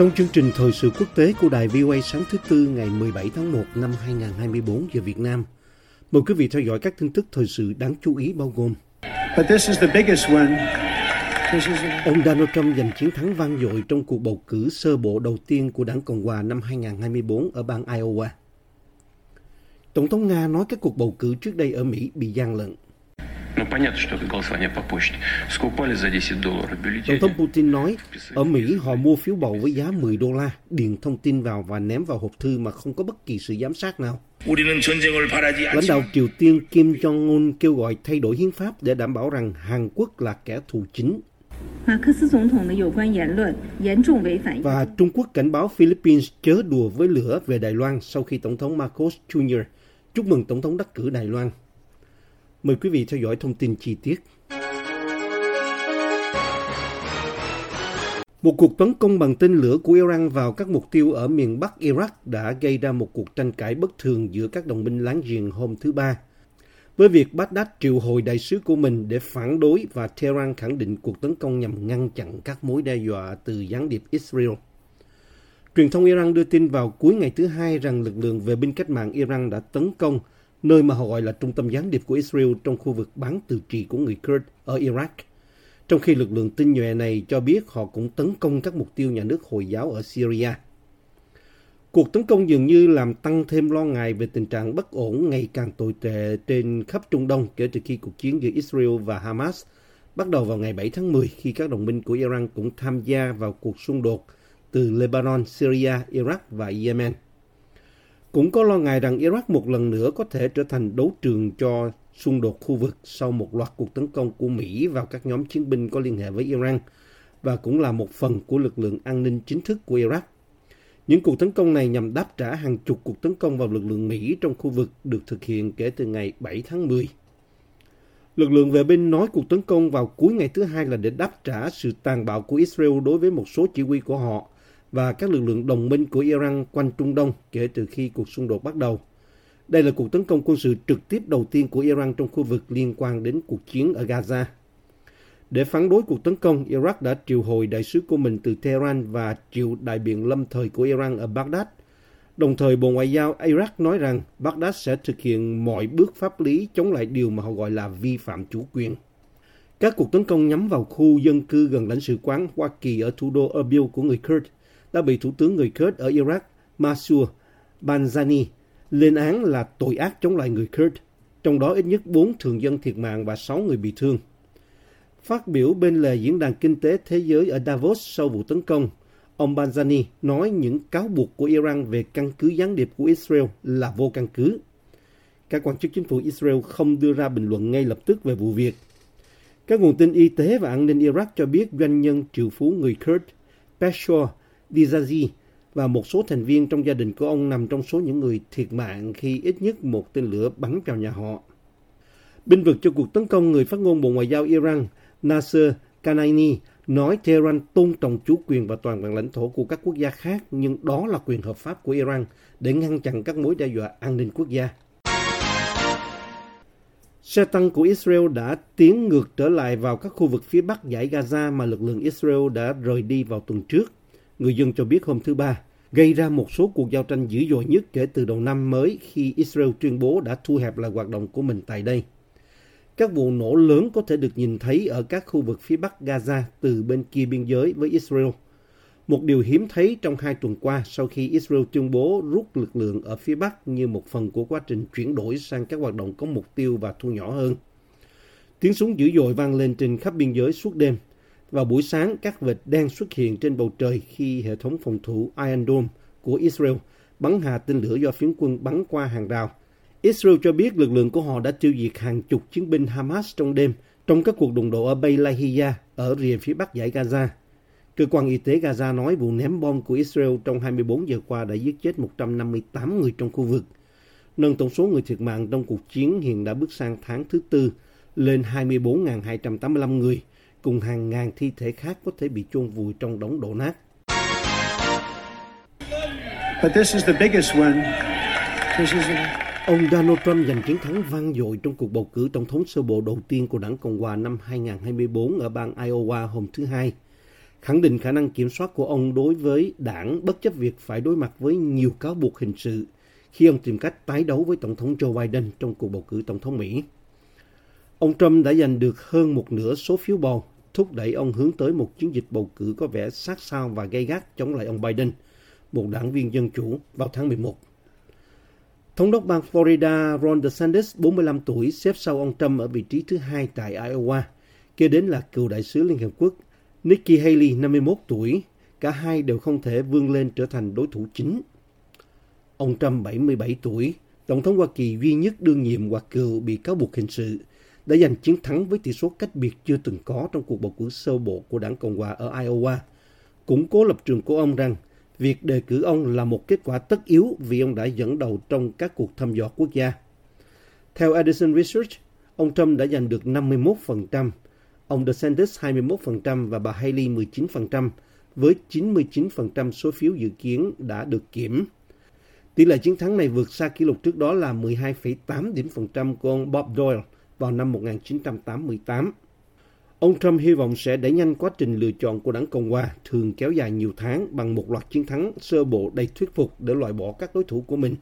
Trong chương trình thời sự quốc tế của Đài VOA sáng thứ Tư ngày 17 tháng 1 năm 2024 giờ Việt Nam, mời quý vị theo dõi các tin tức thời sự đáng chú ý bao gồm But this is the biggest one. This is the, Ông Donald Trump giành chiến thắng vang dội trong cuộc bầu cử sơ bộ đầu tiên của đảng Cộng hòa năm 2024 ở bang Iowa. Tổng thống Nga nói các cuộc bầu cử trước đây ở Mỹ bị gian lận. Ну, понятно, что это голосование по почте. Скупали за 10 долларов бюллетени. Tổng thống Putin nói, ở Mỹ họ mua phiếu bầu với giá 10 đô la, điền thông tin vào và ném vào hộp thư mà không có bất kỳ sự giám sát nào. Lãnh đạo Triều Tiên Kim Jong-un kêu gọi thay đổi hiến pháp để đảm bảo rằng Hàn Quốc là kẻ thù chính. Và Trung Quốc cảnh báo Philippines chớ đùa với lửa về Đài Loan sau khi Tổng thống Marcos Jr. chúc mừng Tổng thống đắc cử Đài Loan. Mời quý vị theo dõi thông tin chi tiết. Một cuộc tấn công bằng tên lửa của Iran vào các mục tiêu ở miền Bắc Iraq đã gây ra một cuộc tranh cãi bất thường giữa các đồng minh láng giềng hôm thứ Ba. Với việc Baghdad triệu hồi đại sứ của mình để phản đối và Tehran khẳng định cuộc tấn công nhằm ngăn chặn các mối đe dọa từ gián điệp Israel. Truyền thông Iran đưa tin vào cuối ngày thứ hai rằng lực lượng vệ binh cách mạng Iran đã tấn công nơi mà họ gọi là trung tâm gián điệp của Israel trong khu vực bán tự trị của người Kurd ở Iraq. Trong khi lực lượng tinh nhuệ này cho biết họ cũng tấn công các mục tiêu nhà nước Hồi giáo ở Syria. Cuộc tấn công dường như làm tăng thêm lo ngại về tình trạng bất ổn ngày càng tồi tệ trên khắp Trung Đông kể từ khi cuộc chiến giữa Israel và Hamas bắt đầu vào ngày 7 tháng 10 khi các đồng minh của Iran cũng tham gia vào cuộc xung đột từ Lebanon, Syria, Iraq và Yemen. Cũng có lo ngại rằng Iraq một lần nữa có thể trở thành đấu trường cho xung đột khu vực sau một loạt cuộc tấn công của Mỹ vào các nhóm chiến binh có liên hệ với Iran và cũng là một phần của lực lượng an ninh chính thức của Iraq. Những cuộc tấn công này nhằm đáp trả hàng chục cuộc tấn công vào lực lượng Mỹ trong khu vực được thực hiện kể từ ngày 7 tháng 10. Lực lượng vệ binh nói cuộc tấn công vào cuối ngày thứ hai là để đáp trả sự tàn bạo của Israel đối với một số chỉ huy của họ và các lực lượng đồng minh của Iran quanh Trung Đông kể từ khi cuộc xung đột bắt đầu. Đây là cuộc tấn công quân sự trực tiếp đầu tiên của Iran trong khu vực liên quan đến cuộc chiến ở Gaza. Để phản đối cuộc tấn công, Iraq đã triệu hồi đại sứ của mình từ Tehran và triệu đại biện lâm thời của Iran ở Baghdad. Đồng thời, Bộ Ngoại giao Iraq nói rằng Baghdad sẽ thực hiện mọi bước pháp lý chống lại điều mà họ gọi là vi phạm chủ quyền. Các cuộc tấn công nhắm vào khu dân cư gần lãnh sự quán Hoa Kỳ ở thủ đô Erbil của người Kurd đã bị Thủ tướng người Kurd ở Iraq Masur Banzani lên án là tội ác chống lại người Kurd, trong đó ít nhất 4 thường dân thiệt mạng và 6 người bị thương. Phát biểu bên lề Diễn đàn Kinh tế Thế giới ở Davos sau vụ tấn công, ông Banzani nói những cáo buộc của Iran về căn cứ gián điệp của Israel là vô căn cứ. Các quan chức chính phủ Israel không đưa ra bình luận ngay lập tức về vụ việc. Các nguồn tin y tế và an ninh Iraq cho biết doanh nhân triệu phú người Kurd Peshor Dizazi và một số thành viên trong gia đình của ông nằm trong số những người thiệt mạng khi ít nhất một tên lửa bắn vào nhà họ. Binh vực cho cuộc tấn công người phát ngôn Bộ Ngoại giao Iran Nasser Kanaini nói Tehran tôn trọng chủ quyền và toàn vẹn lãnh thổ của các quốc gia khác, nhưng đó là quyền hợp pháp của Iran để ngăn chặn các mối đe dọa an ninh quốc gia. Xe tăng của Israel đã tiến ngược trở lại vào các khu vực phía bắc giải Gaza mà lực lượng Israel đã rời đi vào tuần trước. Người dân cho biết hôm thứ Ba, gây ra một số cuộc giao tranh dữ dội nhất kể từ đầu năm mới khi Israel tuyên bố đã thu hẹp lại hoạt động của mình tại đây. Các vụ nổ lớn có thể được nhìn thấy ở các khu vực phía bắc Gaza từ bên kia biên giới với Israel. Một điều hiếm thấy trong hai tuần qua sau khi Israel tuyên bố rút lực lượng ở phía bắc như một phần của quá trình chuyển đổi sang các hoạt động có mục tiêu và thu nhỏ hơn. Tiếng súng dữ dội vang lên trên khắp biên giới suốt đêm. Vào buổi sáng, các vệt đen xuất hiện trên bầu trời khi hệ thống phòng thủ Iron Dome của Israel bắn hạ tên lửa do phiến quân bắn qua hàng rào. Israel cho biết lực lượng của họ đã tiêu diệt hàng chục chiến binh Hamas trong đêm trong các cuộc đụng độ ở Bay Lahia ở rìa phía bắc giải Gaza. Cơ quan y tế Gaza nói vụ ném bom của Israel trong 24 giờ qua đã giết chết 158 người trong khu vực, nâng tổng số người thiệt mạng trong cuộc chiến hiện đã bước sang tháng thứ tư lên 24.285 người, cùng hàng ngàn thi thể khác có thể bị chôn vùi trong đống đổ nát. But this is the biggest one. This is Ông Donald Trump giành chiến thắng vang dội trong cuộc bầu cử tổng thống sơ bộ đầu tiên của đảng Cộng hòa năm 2024 ở bang Iowa hôm thứ Hai, khẳng định khả năng kiểm soát của ông đối với đảng bất chấp việc phải đối mặt với nhiều cáo buộc hình sự khi ông tìm cách tái đấu với Tổng thống Joe Biden trong cuộc bầu cử Tổng thống Mỹ. Ông Trump đã giành được hơn một nửa số phiếu bầu, thúc đẩy ông hướng tới một chiến dịch bầu cử có vẻ sát sao và gay gắt chống lại ông Biden, một đảng viên Dân Chủ, vào tháng 11. Thống đốc bang Florida Ron DeSantis, 45 tuổi, xếp sau ông Trump ở vị trí thứ hai tại Iowa. Kế đến là cựu đại sứ Liên Hợp Quốc Nikki Haley, 51 tuổi. Cả hai đều không thể vươn lên trở thành đối thủ chính. Ông Trump, 77 tuổi, Tổng thống Hoa Kỳ duy nhất đương nhiệm hoặc cựu bị cáo buộc hình sự, đã giành chiến thắng với tỷ số cách biệt chưa từng có trong cuộc bầu cử sơ bộ của đảng Cộng hòa ở Iowa, củng cố lập trường của ông rằng việc đề cử ông là một kết quả tất yếu vì ông đã dẫn đầu trong các cuộc thăm dò quốc gia. Theo Edison Research, ông Trump đã giành được 51%, ông DeSantis 21% và bà Haley 19%, với 99% số phiếu dự kiến đã được kiểm. Tỷ lệ chiến thắng này vượt xa kỷ lục trước đó là 12,8 điểm phần trăm của ông Bob Doyle vào năm 1988. Ông Trump hy vọng sẽ đẩy nhanh quá trình lựa chọn của đảng Cộng hòa, thường kéo dài nhiều tháng bằng một loạt chiến thắng sơ bộ đầy thuyết phục để loại bỏ các đối thủ của mình.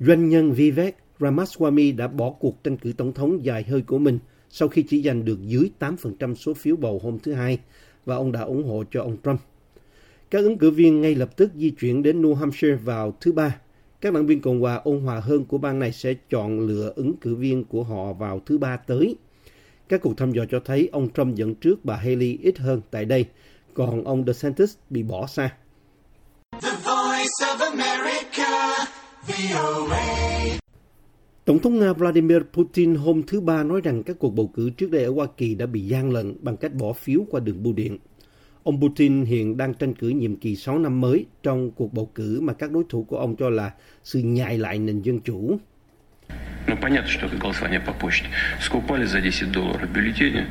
Doanh nhân Vivek Ramaswamy đã bỏ cuộc tranh cử tổng thống dài hơi của mình sau khi chỉ giành được dưới 8% số phiếu bầu hôm thứ Hai và ông đã ủng hộ cho ông Trump. Các ứng cử viên ngay lập tức di chuyển đến New Hampshire vào thứ Ba. Các đảng viên Cộng hòa ôn hòa hơn của bang này sẽ chọn lựa ứng cử viên của họ vào thứ Ba tới. Các cuộc thăm dò cho thấy ông Trump dẫn trước bà Haley ít hơn tại đây, còn ông DeSantis bị bỏ xa. The voice of America, VOA. Tổng thống Nga Vladimir Putin hôm thứ Ba nói rằng các cuộc bầu cử trước đây ở Hoa Kỳ đã bị gian lận bằng cách bỏ phiếu qua đường bưu điện. Ông Putin hiện đang tranh cử nhiệm kỳ 6 năm mới trong cuộc bầu cử mà các đối thủ của ông cho là sự nhại lại nền dân chủ. Ну, понятно, что это голосование по почте. Скупали за 10 долларов бюллетени,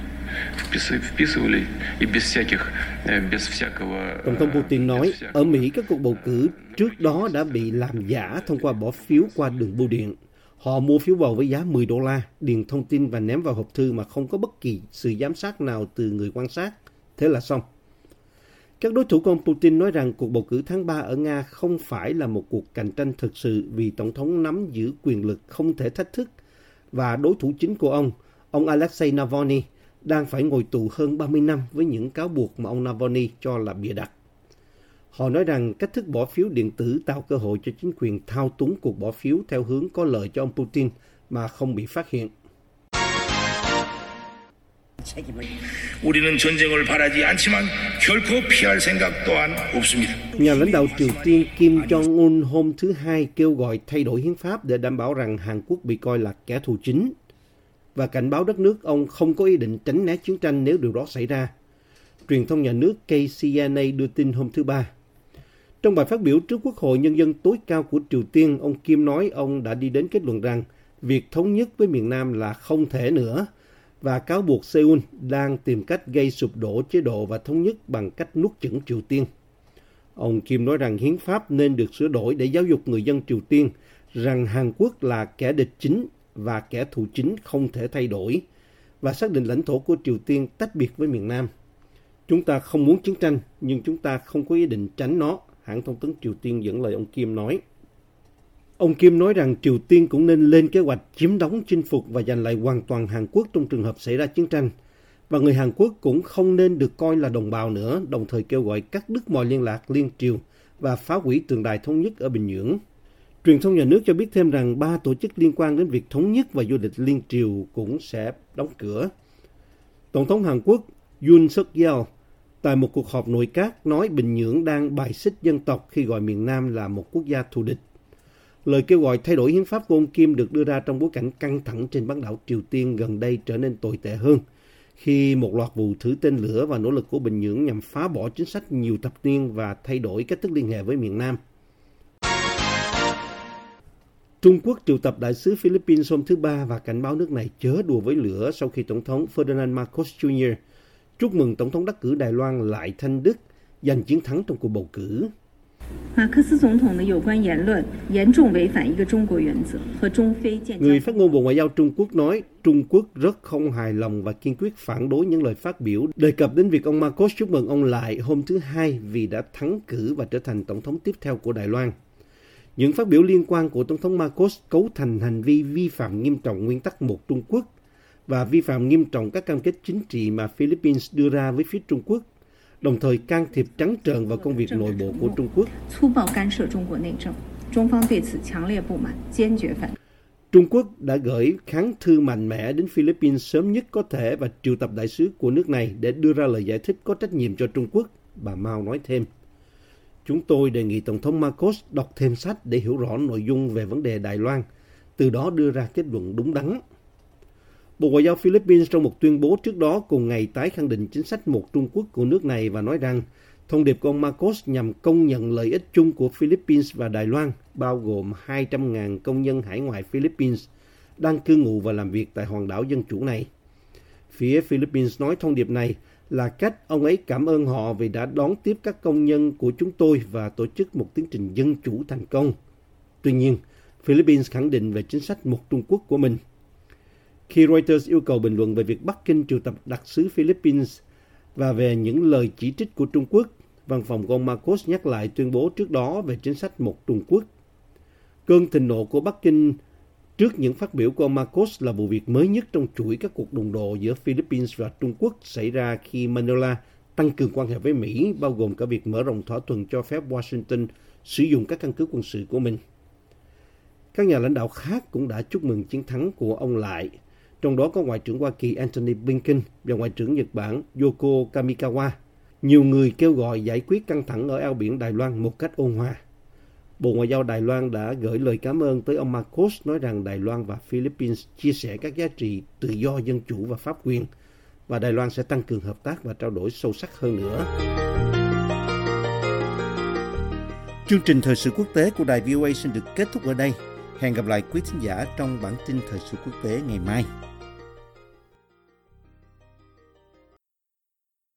впис- вписывали и без всяких, э, без всякого... Tổng thống э, Putin без nói, всякого- ở Mỹ các cuộc bầu cử trước đó đã bị làm giả thông qua bỏ phiếu qua đường bưu điện. Họ mua phiếu bầu với giá 10 đô la, điền thông tin và ném vào hộp thư mà không có bất kỳ sự giám sát nào từ người quan sát. Thế là xong. Các đối thủ của ông Putin nói rằng cuộc bầu cử tháng 3 ở Nga không phải là một cuộc cạnh tranh thực sự vì Tổng thống nắm giữ quyền lực không thể thách thức và đối thủ chính của ông, ông Alexei Navalny, đang phải ngồi tù hơn 30 năm với những cáo buộc mà ông Navalny cho là bịa đặt. Họ nói rằng cách thức bỏ phiếu điện tử tạo cơ hội cho chính quyền thao túng cuộc bỏ phiếu theo hướng có lợi cho ông Putin mà không bị phát hiện. Nhà lãnh đạo Triều Tiên Kim Jong-un hôm thứ Hai kêu gọi thay đổi hiến pháp để đảm bảo rằng Hàn Quốc bị coi là kẻ thù chính và cảnh báo đất nước ông không có ý định tránh né chiến tranh nếu điều đó xảy ra. Truyền thông nhà nước KCNA đưa tin hôm thứ Ba. Trong bài phát biểu trước Quốc hội Nhân dân tối cao của Triều Tiên, ông Kim nói ông đã đi đến kết luận rằng việc thống nhất với miền Nam là không thể nữa và cáo buộc Seoul đang tìm cách gây sụp đổ chế độ và thống nhất bằng cách nuốt chửng Triều Tiên. Ông Kim nói rằng hiến pháp nên được sửa đổi để giáo dục người dân Triều Tiên rằng Hàn Quốc là kẻ địch chính và kẻ thù chính không thể thay đổi và xác định lãnh thổ của Triều Tiên tách biệt với miền Nam. Chúng ta không muốn chiến tranh nhưng chúng ta không có ý định tránh nó, hãng thông tấn Triều Tiên dẫn lời ông Kim nói. Ông Kim nói rằng Triều Tiên cũng nên lên kế hoạch chiếm đóng, chinh phục và giành lại hoàn toàn Hàn Quốc trong trường hợp xảy ra chiến tranh. Và người Hàn Quốc cũng không nên được coi là đồng bào nữa, đồng thời kêu gọi cắt đứt mọi liên lạc liên triều và phá hủy tượng đài thống nhất ở Bình Nhưỡng. Truyền thông nhà nước cho biết thêm rằng ba tổ chức liên quan đến việc thống nhất và du lịch liên triều cũng sẽ đóng cửa. Tổng thống Hàn Quốc Yoon suk yeol tại một cuộc họp nội các nói Bình Nhưỡng đang bài xích dân tộc khi gọi miền Nam là một quốc gia thù địch. Lời kêu gọi thay đổi hiến pháp của ông Kim được đưa ra trong bối cảnh căng thẳng trên bán đảo Triều Tiên gần đây trở nên tồi tệ hơn, khi một loạt vụ thử tên lửa và nỗ lực của Bình Nhưỡng nhằm phá bỏ chính sách nhiều thập niên và thay đổi cách thức liên hệ với miền Nam. Trung Quốc triệu tập đại sứ Philippines hôm thứ Ba và cảnh báo nước này chớ đùa với lửa sau khi Tổng thống Ferdinand Marcos Jr. chúc mừng Tổng thống đắc cử Đài Loan Lại Thanh Đức giành chiến thắng trong cuộc bầu cử. Người phát ngôn Bộ Ngoại giao Trung Quốc nói, Trung Quốc rất không hài lòng và kiên quyết phản đối những lời phát biểu, đề cập đến việc ông Marcos chúc mừng ông lại hôm thứ Hai vì đã thắng cử và trở thành tổng thống tiếp theo của Đài Loan. Những phát biểu liên quan của Tổng thống Marcos cấu thành hành vi vi phạm nghiêm trọng nguyên tắc một Trung Quốc và vi phạm nghiêm trọng các cam kết chính trị mà Philippines đưa ra với phía Trung Quốc – đồng thời can thiệp trắng trợn vào công việc nội bộ của Trung Quốc. Trung Quốc đã gửi kháng thư mạnh mẽ đến Philippines sớm nhất có thể và triệu tập đại sứ của nước này để đưa ra lời giải thích có trách nhiệm cho Trung Quốc, bà Mao nói thêm. Chúng tôi đề nghị Tổng thống Marcos đọc thêm sách để hiểu rõ nội dung về vấn đề Đài Loan, từ đó đưa ra kết luận đúng đắn Bộ Ngoại giao Philippines trong một tuyên bố trước đó cùng ngày tái khẳng định chính sách một Trung Quốc của nước này và nói rằng thông điệp của ông Marcos nhằm công nhận lợi ích chung của Philippines và Đài Loan, bao gồm 200.000 công nhân hải ngoại Philippines đang cư ngụ và làm việc tại hòn đảo dân chủ này. Phía Philippines nói thông điệp này là cách ông ấy cảm ơn họ vì đã đón tiếp các công nhân của chúng tôi và tổ chức một tiến trình dân chủ thành công. Tuy nhiên, Philippines khẳng định về chính sách một Trung Quốc của mình. Khi Reuters yêu cầu bình luận về việc Bắc Kinh triệu tập đặc sứ Philippines và về những lời chỉ trích của Trung Quốc, văn phòng của ông Marcos nhắc lại tuyên bố trước đó về chính sách một Trung Quốc. Cơn thịnh nộ của Bắc Kinh trước những phát biểu của ông Marcos là vụ việc mới nhất trong chuỗi các cuộc đụng độ giữa Philippines và Trung Quốc xảy ra khi Manila tăng cường quan hệ với Mỹ, bao gồm cả việc mở rộng thỏa thuận cho phép Washington sử dụng các căn cứ quân sự của mình. Các nhà lãnh đạo khác cũng đã chúc mừng chiến thắng của ông Lại, trong đó có Ngoại trưởng Hoa Kỳ Antony Blinken và Ngoại trưởng Nhật Bản Yoko Kamikawa. Nhiều người kêu gọi giải quyết căng thẳng ở eo biển Đài Loan một cách ôn hòa. Bộ Ngoại giao Đài Loan đã gửi lời cảm ơn tới ông Marcos nói rằng Đài Loan và Philippines chia sẻ các giá trị tự do, dân chủ và pháp quyền và Đài Loan sẽ tăng cường hợp tác và trao đổi sâu sắc hơn nữa. Chương trình thời sự quốc tế của đài VOA xin được kết thúc ở đây. Hẹn gặp lại quý thính giả trong bản tin thời sự quốc tế ngày mai.